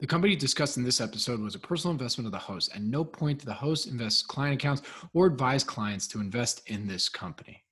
The company discussed in this episode was a personal investment of the host. At no point did the host invest client accounts or advise clients to invest in this company.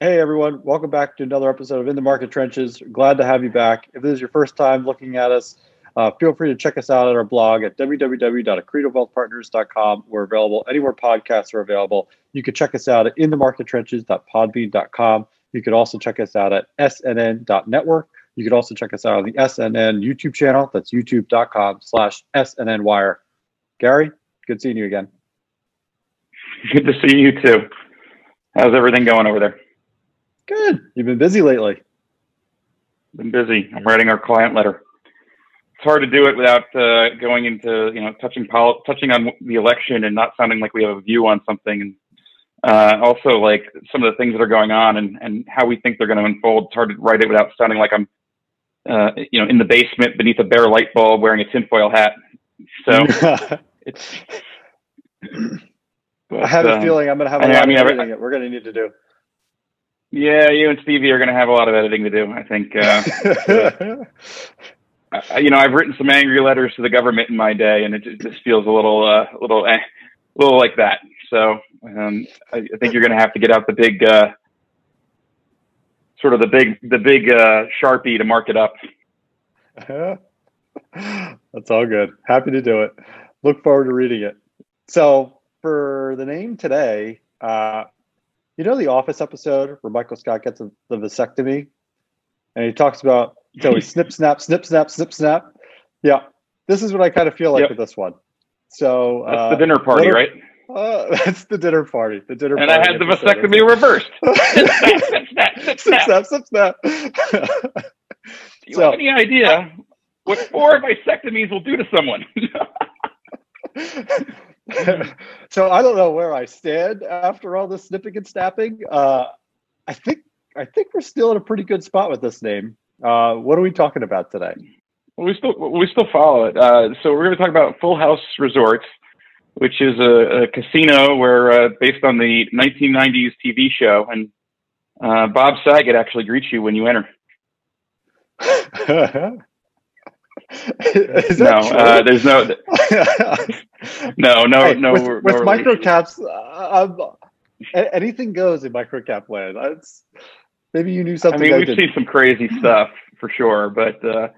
Hey everyone, welcome back to another episode of In the Market Trenches. Glad to have you back. If this is your first time looking at us, uh, feel free to check us out at our blog at www.accretivewealthpartners.com. We're available anywhere podcasts are available. You can check us out at inthemarkettrenches.podbean.com. You can also check us out at snn.network. You can also check us out on the SNN YouTube channel. That's youtube.com slash SNNwire. Gary, good seeing you again. Good to see you too. How's everything going over there? Good. You've been busy lately. Been busy. I'm writing our client letter. It's hard to do it without uh, going into you know touching pol- touching on the election and not sounding like we have a view on something, and uh, also like some of the things that are going on and and how we think they're going to unfold. It's hard to write it without sounding like I'm uh, you know, in the basement beneath a bare light bulb wearing a tinfoil hat. So it's. But, I have um, a feeling I'm going to have a lot I mean, of editing I, we're going to need to do. Yeah, you and Stevie are going to have a lot of editing to do. I think. Uh, uh, you know, I've written some angry letters to the government in my day, and it just feels a little, uh, little, eh, little like that. So um, I, I, think you're going to have to get out the big, uh, sort of the big the big uh, sharpie to mark it up. That's all good. Happy to do it. Look forward to reading it. So for the name today, uh, you know the Office episode where Michael Scott gets a, the vasectomy, and he talks about so he snip snap snip snap snip snap. Yeah, this is what I kind of feel like yep. with this one. So that's uh, the dinner party, right? Uh, that's the dinner party. The dinner and party. And I had the vasectomy reversed. snap, snap, snap, snap, snap. Do you so, have any idea what four vasectomies will do to someone? so I don't know where I stand after all this snipping and snapping. Uh, I think I think we're still in a pretty good spot with this name. Uh, what are we talking about today? Well, we still we still follow it. Uh, so we're going to talk about Full House Resorts which is a, a casino where, uh, based on the 1990s TV show, and uh, Bob Saget actually greets you when you enter. no, uh, there's no, no, no, hey, no. With, no, with microcaps, uh, anything goes in microcap land. It's, maybe you knew something. I mean, I we've didn't. seen some crazy stuff for sure, but uh,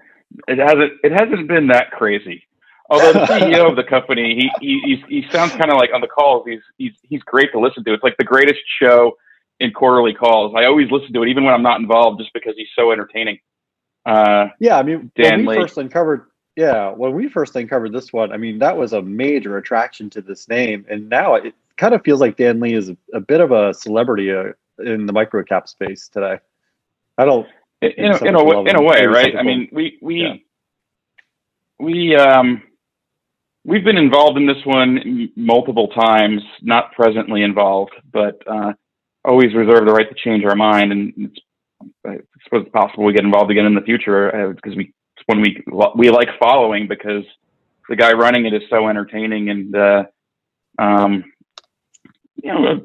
it hasn't. It hasn't been that crazy. Although the CEO of the company, he he he sounds kind of like on the calls. He's he's he's great to listen to. It's like the greatest show in quarterly calls. I always listen to it, even when I'm not involved, just because he's so entertaining. Uh, yeah, I mean, Dan when we Lake. first uncovered, yeah, when we first uncovered this one, I mean, that was a major attraction to this name, and now it kind of feels like Dan Lee is a, a bit of a celebrity uh, in the microcap space today. I don't. In, in, a, in a, in a way, right? I mean, we we yeah. we um We've been involved in this one multiple times, not presently involved, but uh, always reserve the right to change our mind. And I suppose it's possible we get involved again in the future because uh, we when we we like following because the guy running it is so entertaining and uh, um, you know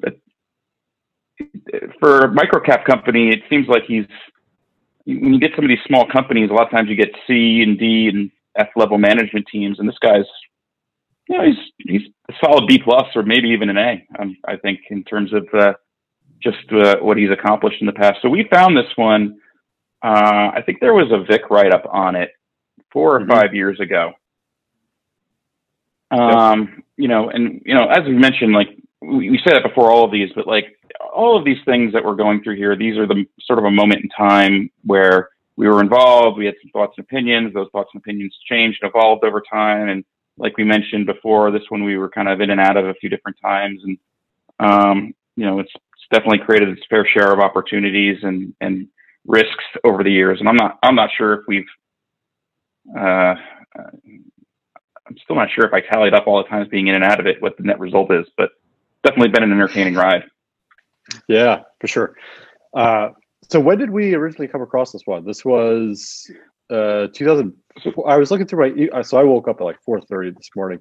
for a microcap company, it seems like he's when you get some of these small companies, a lot of times you get C and D and F level management teams, and this guy's you know, he's he's a solid B plus or maybe even an A. Um, I think in terms of uh, just uh, what he's accomplished in the past. So we found this one. Uh, I think there was a Vic write up on it four or mm-hmm. five years ago. Um, you know, and you know, as we mentioned, like we, we said it before all of these, but like all of these things that we're going through here, these are the sort of a moment in time where we were involved. We had some thoughts and opinions. Those thoughts and opinions changed and evolved over time, and like we mentioned before, this one we were kind of in and out of a few different times, and um, you know, it's, it's definitely created its fair share of opportunities and and risks over the years. And I'm not I'm not sure if we've uh, I'm still not sure if I tallied up all the times being in and out of it what the net result is, but definitely been an entertaining ride. Yeah, for sure. Uh, so when did we originally come across this one? This was uh, 2000. I was looking through my. So I woke up at like 4:30 this morning,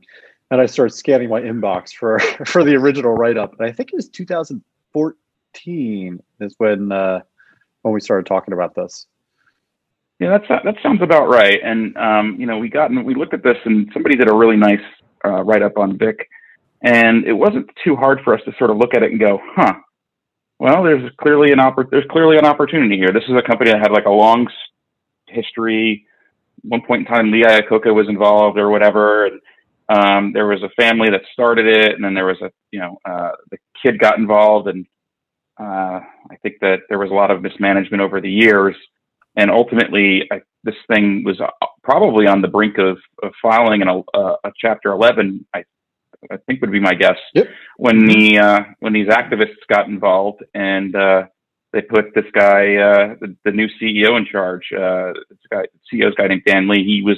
and I started scanning my inbox for for the original write up. And I think it was 2014 is when uh, when we started talking about this. Yeah, that's that sounds about right. And um, you know, we got and we looked at this, and somebody did a really nice uh, write up on Vic, and it wasn't too hard for us to sort of look at it and go, huh. Well, there's clearly an oppor- there's clearly an opportunity here. This is a company that had like a long history. One point in time, Lee Iacocca was involved or whatever. And, um, there was a family that started it, and then there was a you know uh, the kid got involved, and uh, I think that there was a lot of mismanagement over the years and ultimately I, this thing was uh, probably on the brink of, of filing a, a, chapter 11 I, I think would be my guess yep. when the uh, when these activists got involved and uh, they put this guy uh, the, the, new CEO in charge uh, this guy CEO's guy named Dan Lee he was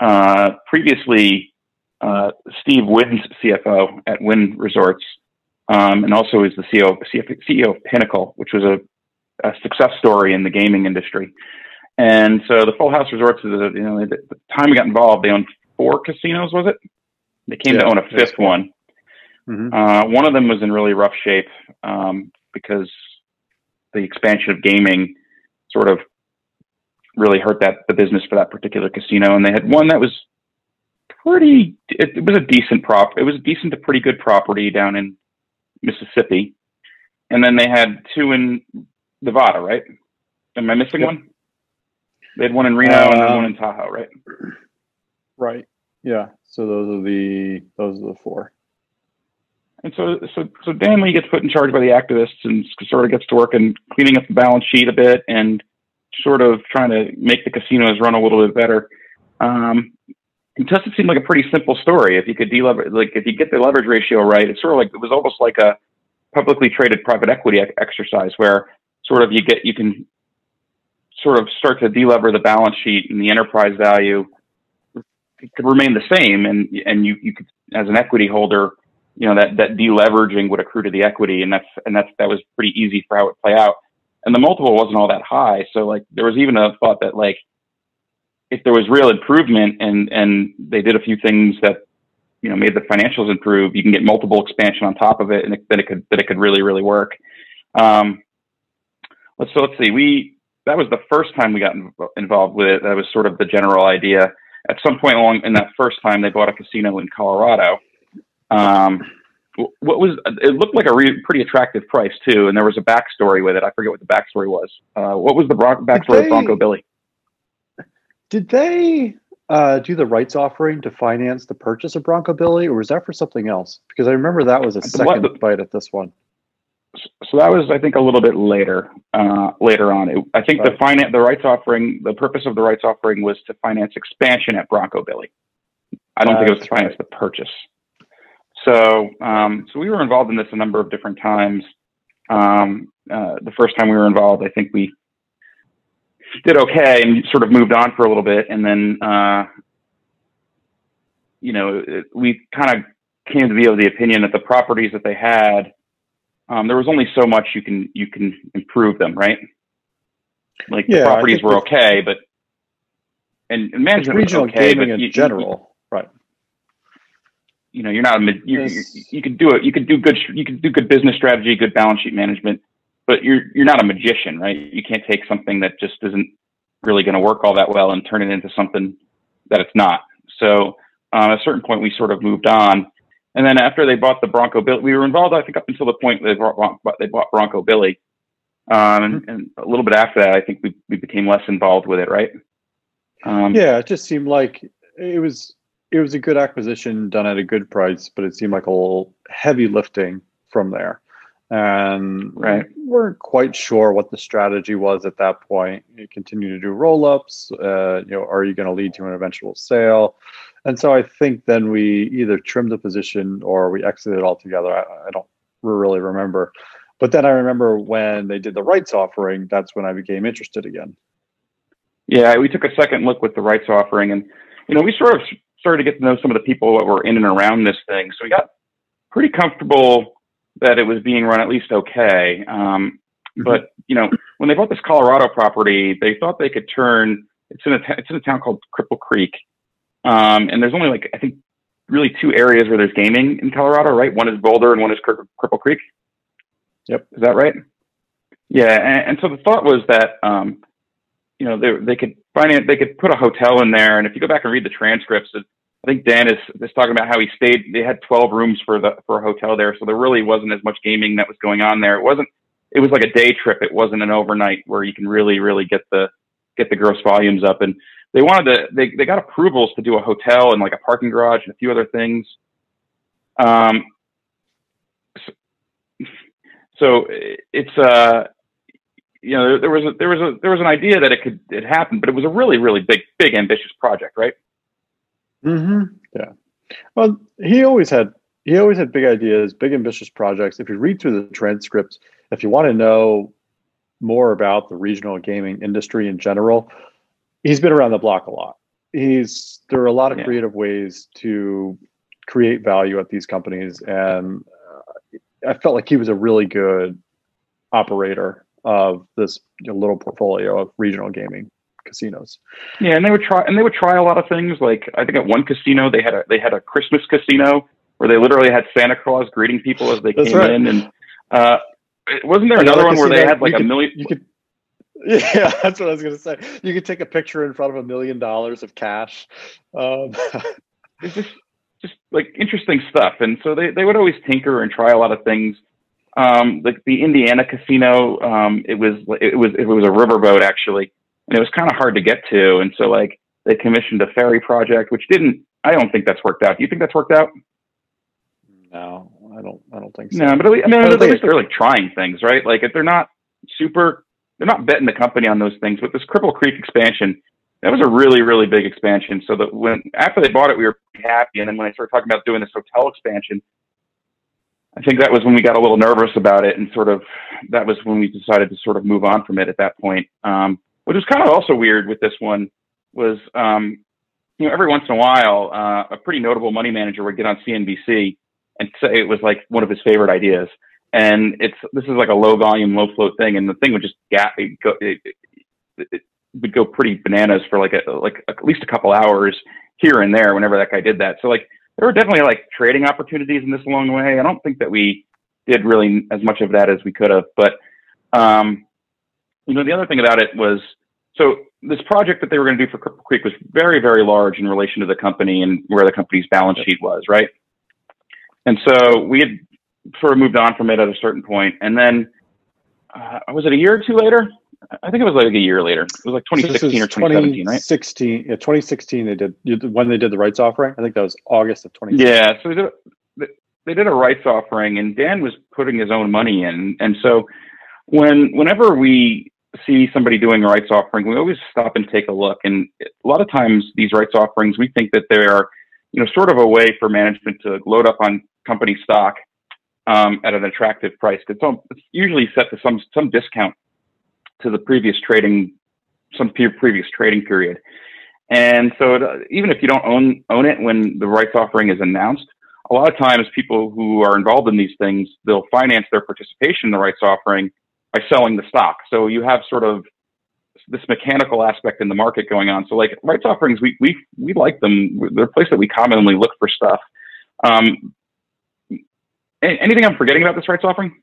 uh, previously Steve Wynn's CFO at Wynn Resorts um, and also is the CEO CEO of Pinnacle which was a a success story in the gaming industry. And so the Full House Resorts, is a, you know, the time we got involved, they owned four casinos, was it? They came yeah, to own a fifth one. Mm-hmm. Uh, one of them was in really rough shape um, because the expansion of gaming sort of really hurt that the business for that particular casino. And they had one that was pretty. It, it was a decent prop. It was a decent to pretty good property down in Mississippi. And then they had two in Nevada, right? Am I missing yep. one? They had one in Reno um, and then one in um, Tahoe, right? Right. Yeah. So those are the those are the four. And so, so, so Dan Lee gets put in charge by the activists and sort of gets to work and cleaning up the balance sheet a bit and sort of trying to make the casinos run a little bit better. Um, it doesn't seem like a pretty simple story. If you could delever, like if you get the leverage ratio right, it's sort of like it was almost like a publicly traded private equity exercise where sort of you get you can sort of start to delever the balance sheet and the enterprise value could remain the same and and you you could as an equity holder you know that that deleveraging would accrue to the equity and that's and that's that was pretty easy for how it play out and the multiple wasn't all that high so like there was even a thought that like if there was real improvement and and they did a few things that you know made the financials improve you can get multiple expansion on top of it and it, that it could that it could really really work um, let's so let's see. We that was the first time we got involved with it. That was sort of the general idea. At some point along in that first time, they bought a casino in Colorado. Um, what was it looked like a re- pretty attractive price too, and there was a backstory with it. I forget what the backstory was. Uh, what was the bron- backstory they, of Bronco Billy? Did they uh, do the rights offering to finance the purchase of Bronco Billy, or was that for something else? Because I remember that was a second what, bite at this one so that was, I think, a little bit later. Uh, later on, it, I think right. the finance, the rights offering, the purpose of the rights offering was to finance expansion at Bronco Billy. I don't think it was to finance right. the purchase. So, um, so we were involved in this a number of different times. Um, uh, the first time we were involved, I think we did okay and sort of moved on for a little bit, and then, uh, you know, we kind of came to be of the opinion that the properties that they had um, there was only so much you can you can improve them, right? Like yeah, the properties were okay, but and, and management regional was okay, gaming but in you, general, you, know, you're not a you, you, you could do it. You could do good. You could do good business strategy, good balance sheet management, but you're you're not a magician, right? You can't take something that just isn't really going to work all that well and turn it into something that it's not. So um, at a certain point, we sort of moved on and then after they bought the Bronco Billy, we were involved, I think, up until the point they bought, they bought Bronco Billy. Um, and, and, a little bit after that, I think we, we became less involved with it, right? Um, yeah, it just seemed like it was it was a good acquisition done at a good price, but it seemed like a little heavy lifting from there. And right. we weren't quite sure what the strategy was at that point. You continue to do roll ups. Uh, you know, are you going to lead to an eventual sale? And so I think then we either trimmed the position or we exited altogether. I, I don't really remember. But then I remember when they did the rights offering, that's when I became interested again. Yeah, we took a second look with the rights offering, and you know, we sort of started to get to know some of the people that were in and around this thing. So we got pretty comfortable that it was being run at least okay. Um, mm-hmm. But you know, when they bought this Colorado property, they thought they could turn. It's in a t- it's in a town called Cripple Creek, um, and there's only like I think really two areas where there's gaming in Colorado, right? One is Boulder and one is Cripple Creek. Yep, is that right? Yeah, and, and so the thought was that um, you know they they could finance they could put a hotel in there, and if you go back and read the transcripts, I think Dan is, is talking about how he stayed. They had 12 rooms for the for a hotel there, so there really wasn't as much gaming that was going on there. It wasn't. It was like a day trip. It wasn't an overnight where you can really really get the get the gross volumes up. And they wanted to. They they got approvals to do a hotel and like a parking garage and a few other things. Um. So, so it's uh you know there, there was a, there was a there was an idea that it could it happen, but it was a really really big big ambitious project, right? Mm-hmm. Yeah. Well, he always had he always had big ideas, big ambitious projects. If you read through the transcripts, if you want to know more about the regional gaming industry in general, he's been around the block a lot. He's there are a lot of yeah. creative ways to create value at these companies, and uh, I felt like he was a really good operator of this little portfolio of regional gaming casinos. Yeah, and they would try and they would try a lot of things. Like I think at one casino they had a they had a Christmas casino where they literally had Santa Claus greeting people as they That's came right. in, and uh, wasn't there another, another one where they had like a million? You could, yeah, that's what I was going to say. You could take a picture in front of a million dollars of cash. Um, it's just just like interesting stuff, and so they they would always tinker and try a lot of things. Um, like the Indiana casino, um, it was it was it was a riverboat actually, and it was kind of hard to get to. And so like they commissioned a ferry project, which didn't. I don't think that's worked out. Do you think that's worked out? No, I don't. I don't think so. No, but at least, I mean, at least they're like trying things, right? Like if they're not super, they're not betting the company on those things. But this Cripple Creek expansion, that was a really, really big expansion. So that when after they bought it, we were happy, and then when I started talking about doing this hotel expansion, I think that was when we got a little nervous about it, and sort of that was when we decided to sort of move on from it at that point. Um, which was kind of also weird with this one was, um, you know, every once in a while, uh, a pretty notable money manager would get on CNBC and say it was like one of his favorite ideas. And it's this is like a low volume, low float thing, and the thing would just gap it, go, it, it, it would go pretty bananas for like a, like at least a couple hours here and there whenever that guy did that. So like there were definitely like trading opportunities in this along the way. I don't think that we did really as much of that as we could have, but um, you know, the other thing about it was so this project that they were going to do for Cripple Creek was very, very large in relation to the company and where the company's balance sheet was, right? And so we had sort of moved on from it at a certain point, and then uh, was it a year or two later? I think it was like a year later. It was like 2016 or 2017, 2016, right? 16, yeah, 2016. They did when they did the rights offering. I think that was August of 2016. Yeah, so they did, they did a rights offering, and Dan was putting his own money in, and so when whenever we see somebody doing a rights offering, we always stop and take a look. And a lot of times, these rights offerings, we think that they are, you know, sort of a way for management to load up on company stock um, at an attractive price. It's, it's usually set to some some discount to the previous trading, some previous trading period. And so, it, even if you don't own own it when the rights offering is announced, a lot of times people who are involved in these things, they'll finance their participation in the rights offering by selling the stock. So you have sort of this mechanical aspect in the market going on. So like rights offerings, we we we like them. They're a place that we commonly look for stuff. Um, anything I'm forgetting about this rights offering?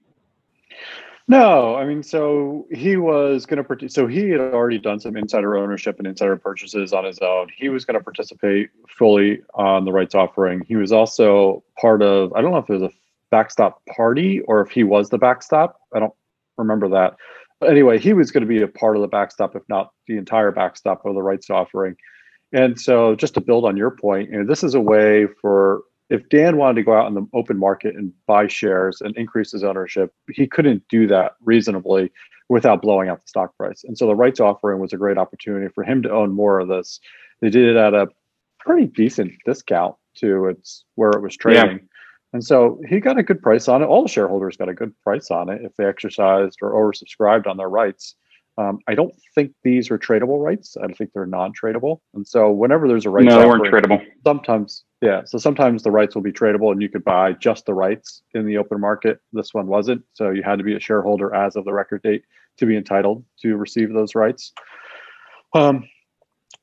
No, I mean, so he was going to. So he had already done some insider ownership and insider purchases on his own. He was going to participate fully on the rights offering. He was also part of. I don't know if it was a backstop party or if he was the backstop. I don't remember that. But anyway, he was going to be a part of the backstop, if not the entire backstop of the rights offering. And so, just to build on your point, you know, this is a way for if Dan wanted to go out in the open market and buy shares and increase his ownership, he couldn't do that reasonably without blowing out the stock price. And so, the rights offering was a great opportunity for him to own more of this. They did it at a pretty decent discount to its where it was trading. Yeah. And so he got a good price on it. All the shareholders got a good price on it if they exercised or oversubscribed on their rights. Um, I don't think these are tradable rights. I think they're non-tradable. And so whenever there's a right, no, they weren't tradable. Sometimes, Yeah. So sometimes the rights will be tradable and you could buy just the rights in the open market. This one wasn't. So you had to be a shareholder as of the record date to be entitled to receive those rights. Um,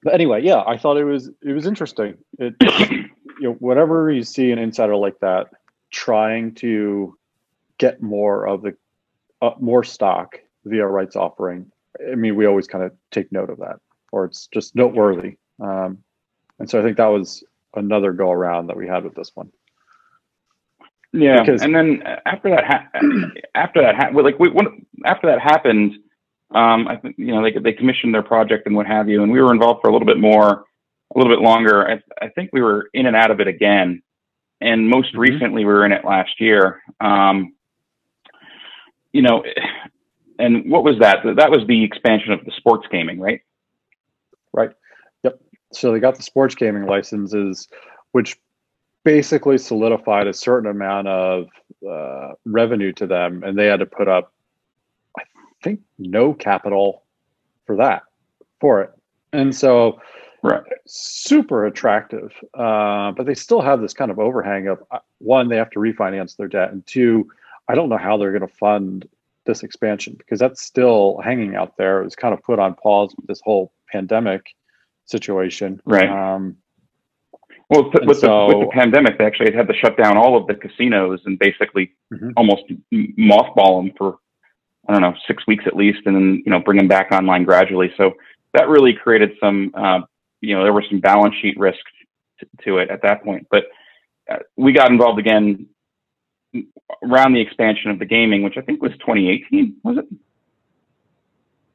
but anyway, yeah, I thought it was it was interesting. It you know, whenever you see an insider like that trying to get more of the uh, more stock via rights offering, I mean, we always kind of take note of that, or it's just noteworthy. Um, and so I think that was another go around that we had with this one. Yeah, because, and then after that, ha- after that, ha- like we, when, after that happened, um, I think you know they they commissioned their project and what have you, and we were involved for a little bit more, a little bit longer. I, I think we were in and out of it again, and most mm-hmm. recently we were in it last year. Um, you know, and what was that? That was the expansion of the sports gaming, right? Right. Yep. So they got the sports gaming licenses, which basically solidified a certain amount of uh, revenue to them, and they had to put up, I think, no capital for that for it, and so right. super attractive. Uh, but they still have this kind of overhang of uh, one, they have to refinance their debt, and two, I don't know how they're going to fund this expansion because that's still hanging out there. It was kind of put on pause with this whole pandemic situation. Right. Um, well, with, with, so, the, with, the, pandemic, they actually had to shut down all of the casinos and basically mm-hmm. almost mothball them for I don't know six weeks at least, and then you know bring them back online gradually. So that really created some uh, you know there was some balance sheet risk to, to it at that point. But uh, we got involved again around the expansion of the gaming, which I think was 2018, was it?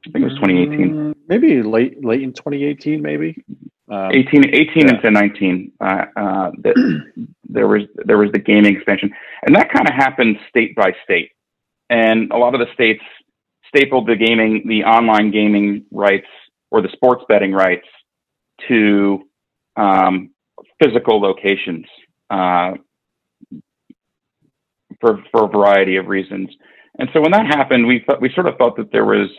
I think it was 2018. Mm, maybe late late in 2018, maybe. Um, 18, 18 yeah. into 19. Uh, uh, that there was there was the gaming expansion, and that kind of happened state by state, and a lot of the states stapled the gaming, the online gaming rights or the sports betting rights to um, physical locations. Uh, for, for a variety of reasons. And so when that happened, we thought, we sort of thought that there was,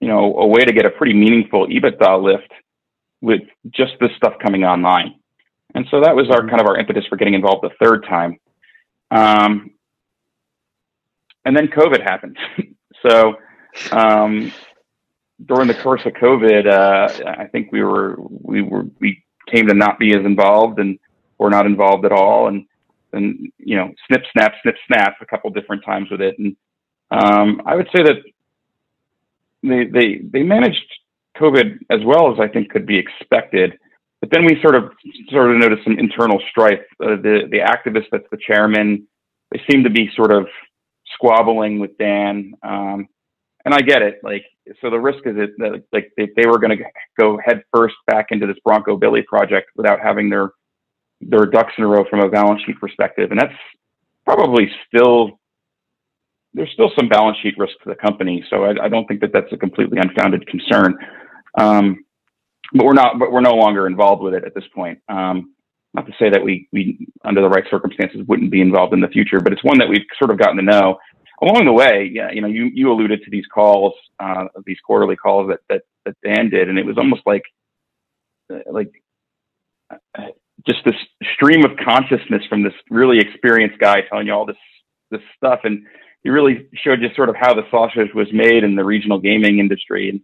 you know, a way to get a pretty meaningful EBITDA lift with just this stuff coming online. And so that was our kind of our impetus for getting involved the third time. Um, and then COVID happened. so um, during the course of COVID, uh, I think we were we were we came to not be as involved and were not involved at all. And and you know snip snap snip snap a couple different times with it. And um, i would say that they they they managed covid as well as i think could be expected. But then we sort of sort of noticed some internal strife. Uh, the the activist that's the chairman they seem to be sort of squabbling with dan. Um, and i get it. Like so the risk is that like they, they were going to go head first back into this bronco billy project without having their their ducks in a row from a balance sheet perspective, and that's probably still there's still some balance sheet risk to the company. So I, I don't think that that's a completely unfounded concern. Um, but we're not, but we're no longer involved with it at this point. Um, not to say that we, we, under the right circumstances, wouldn't be involved in the future, but it's one that we've sort of gotten to know along the way. Yeah, you know, you, you alluded to these calls, uh, these quarterly calls that, that, that Dan did, and it was almost like, like just this stream of consciousness from this really experienced guy telling you all this this stuff. And he really showed you sort of how the sausage was made in the regional gaming industry. And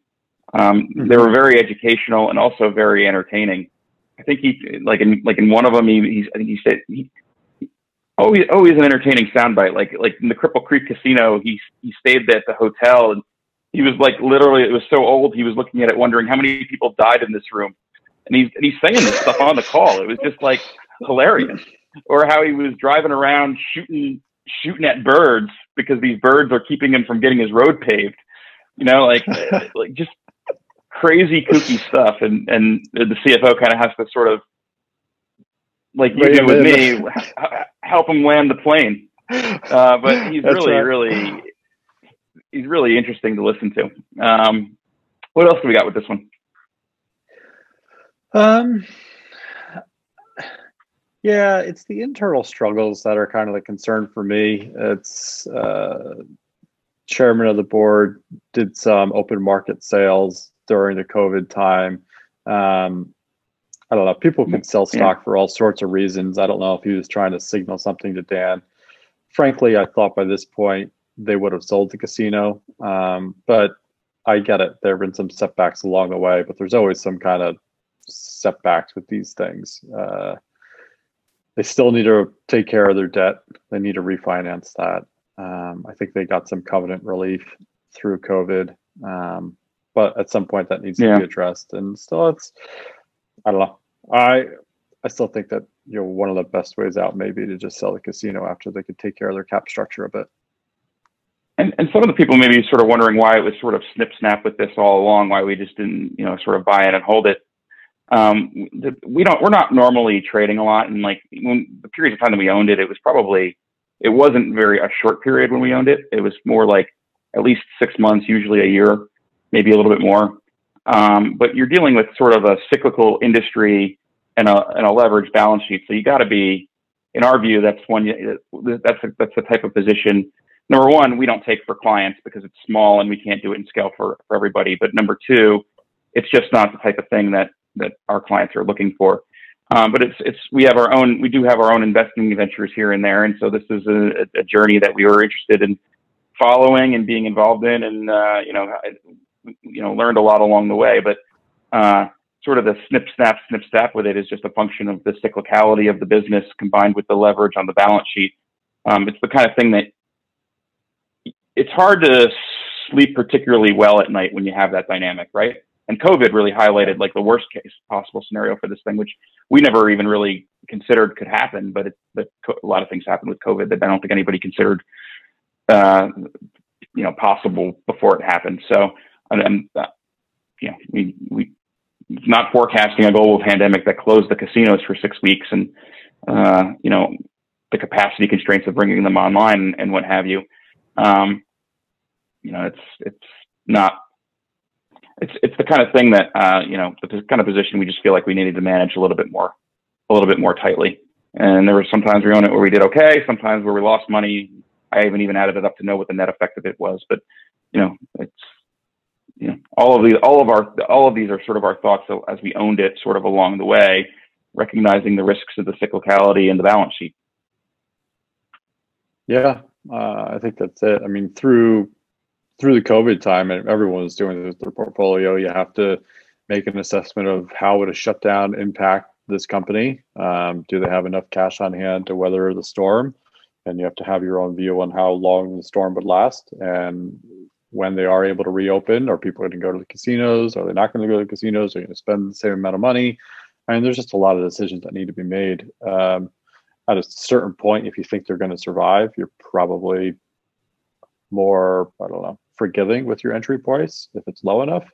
um, mm-hmm. they were very educational and also very entertaining. I think he like in like in one of them he, he i think he said he, always always an entertaining soundbite. Like like in the cripple creek casino he he stayed at the hotel and he was like literally it was so old he was looking at it wondering how many people died in this room and he's and he's saying this stuff on the call. It was just like hilarious. Or how he was driving around shooting shooting at birds because these birds are keeping him from getting his road paved. You know, like like just crazy kooky stuff. And and the CFO kind of has to sort of like you do with me, help him land the plane. Uh, but he's That's really, right. really, he's really interesting to listen to. Um, what else do we got with this one? Um, yeah, it's the internal struggles that are kind of the concern for me. It's uh, chairman of the board did some open market sales during the COVID time. Um, I don't know. People can sell stock yeah. for all sorts of reasons. I don't know if he was trying to signal something to Dan. Frankly, I thought by this point they would have sold the casino. Um, but I get it. There have been some setbacks along the way, but there's always some kind of setbacks with these things. Uh, they still need to take care of their debt. They need to refinance that. Um, I think they got some covenant relief through COVID, um, but at some point that needs yeah. to be addressed. And still, it's I don't know. I I still think that you know one of the best ways out maybe to just sell the casino after they could take care of their cap structure a bit. And, and some of the people maybe sort of wondering why it was sort of snip snap with this all along, why we just didn't, you know, sort of buy it and hold it. Um, we don't, we're not normally trading a lot. And like when the period of time that we owned it, it was probably, it wasn't very a short period when we owned it. It was more like at least six months, usually a year, maybe a little bit more. Um, but you're dealing with sort of a cyclical industry and a, and a leveraged balance sheet. So you got to be, in our view, that's one, that's, a, that's the type of position number one, we don't take for clients because it's small and we can't do it in scale for, for everybody. But number two, it's just not the type of thing that, that our clients are looking for. Um, but it's, it's, we have our own, we do have our own investing ventures here and there. And so this is a, a journey that we were interested in following and being involved in and, uh, you know, I, you know, learned a lot along the way, but, uh, sort of the snip snap snip snap with it is just a function of the cyclicality of the business combined with the leverage on the balance sheet. Um, it's the kind of thing that it's hard to sleep particularly well at night when you have that dynamic, right? And COVID really highlighted like the worst case possible scenario for this thing, which we never even really considered could happen. But it, but a lot of things happened with COVID that I don't think anybody considered, uh, you know, possible before it happened. So, and, uh, you know, we we not forecasting a global pandemic that closed the casinos for six weeks and uh, you know the capacity constraints of bringing them online and what have you. Um, you know, it's it's not it's it's the kind of thing that uh, you know the kind of position we just feel like we needed to manage a little bit more a little bit more tightly. And there were sometimes we owned it where we did okay, sometimes where we lost money. I haven't even added it up to know what the net effect of it was, but you know, it's you know all of these all of our all of these are sort of our thoughts as we owned it sort of along the way, recognizing the risks of the cyclicality and the balance sheet. Yeah, uh, I think that's it. I mean, through through the COVID time, and everyone doing this with their portfolio. You have to make an assessment of how would a shutdown impact this company. Um, do they have enough cash on hand to weather the storm? And you have to have your own view on how long the storm would last and when they are able to reopen. Are people going to go to the casinos? Are they not going to go to the casinos? Are they going to spend the same amount of money? I mean, there's just a lot of decisions that need to be made. Um, at a certain point, if you think they're going to survive, you're probably more, I don't know, forgiving with your entry price if it's low enough.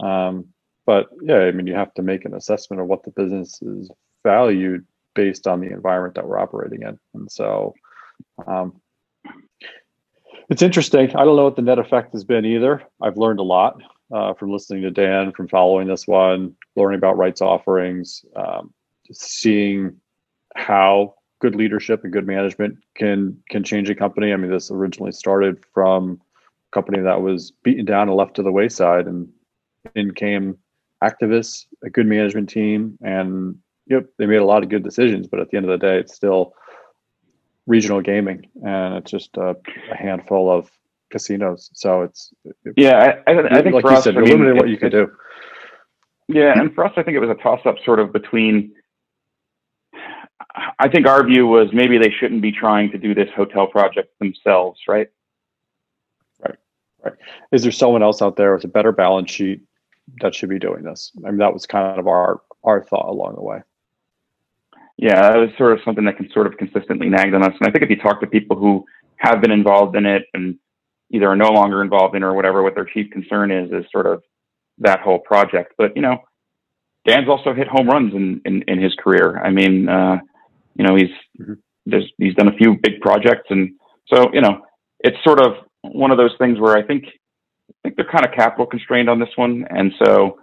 Um, but yeah, I mean, you have to make an assessment of what the business is valued based on the environment that we're operating in. And so um, it's interesting. I don't know what the net effect has been either. I've learned a lot uh, from listening to Dan, from following this one, learning about rights offerings, um, seeing how good leadership and good management can can change a company. I mean, this originally started from company that was beaten down and left to the wayside, and in came activists, a good management team, and yep, they made a lot of good decisions. But at the end of the day, it's still regional gaming, and it's just a, a handful of casinos. So it's yeah, I, I, I think like for you us, said, I mean, limited what you can do. Yeah, and for us, I think it was a toss up sort of between I think our view was maybe they shouldn't be trying to do this hotel project themselves, right? Right. Is there someone else out there with a better balance sheet that should be doing this? I mean, that was kind of our our thought along the way. Yeah, that was sort of something that can sort of consistently nagged on us. And I think if you talk to people who have been involved in it and either are no longer involved in it or whatever, what their chief concern is is sort of that whole project. But you know, Dan's also hit home runs in in, in his career. I mean, uh, you know, he's mm-hmm. there's he's done a few big projects, and so you know, it's sort of one of those things where I think I think they're kind of capital constrained on this one, and so.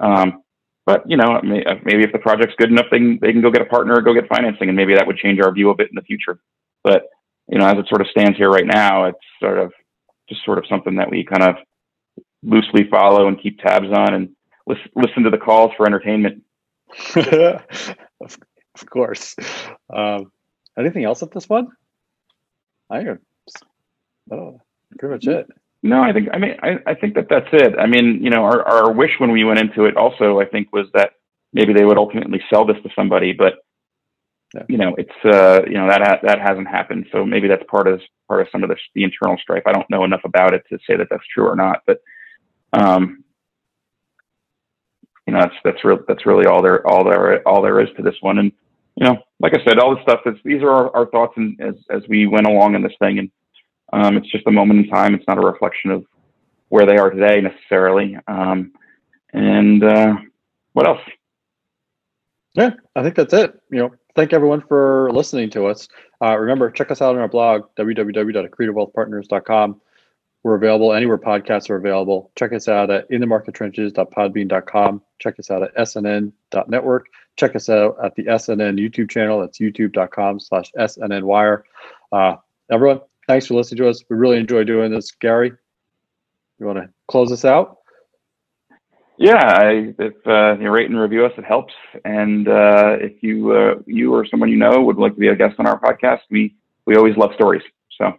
Um, but you know, maybe if the project's good enough, they can they can go get a partner or go get financing, and maybe that would change our view of it in the future. But you know, as it sort of stands here right now, it's sort of just sort of something that we kind of loosely follow and keep tabs on and listen, listen to the calls for entertainment of, course. Um, anything else at this one? I think oh, pretty much it. No, I think I mean I, I think that that's it. I mean, you know, our, our wish when we went into it also I think was that maybe they would ultimately sell this to somebody, but yeah. you know, it's uh, you know that ha- that hasn't happened. So maybe that's part of part of some of the, the internal strife. I don't know enough about it to say that that's true or not, but um, you know, that's that's real that's really all there all there all there is to this one. And you know, like I said, all the stuff is these are our, our thoughts and as as we went along in this thing, and um, it's just a moment in time. It's not a reflection of where they are today necessarily. Um, and uh, what else? Yeah, I think that's it. You know, thank everyone for listening to us. Uh, remember, check us out on our blog, www.accretivewealthpartners.com. We're available anywhere podcasts are available. Check us out at inthemarkettrenches.podbean.com. Check us out at snn.network. Check us out at the SNN YouTube channel. That's youtube.com slash SNNwire. Uh, everyone, thanks for listening to us. We really enjoy doing this. Gary, you want to close us out? Yeah, I, if uh, you rate and review us, it helps. And uh, if you uh, you or someone you know would like to be a guest on our podcast, we we always love stories. So,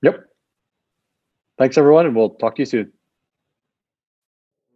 yep. Thanks, everyone, and we'll talk to you soon.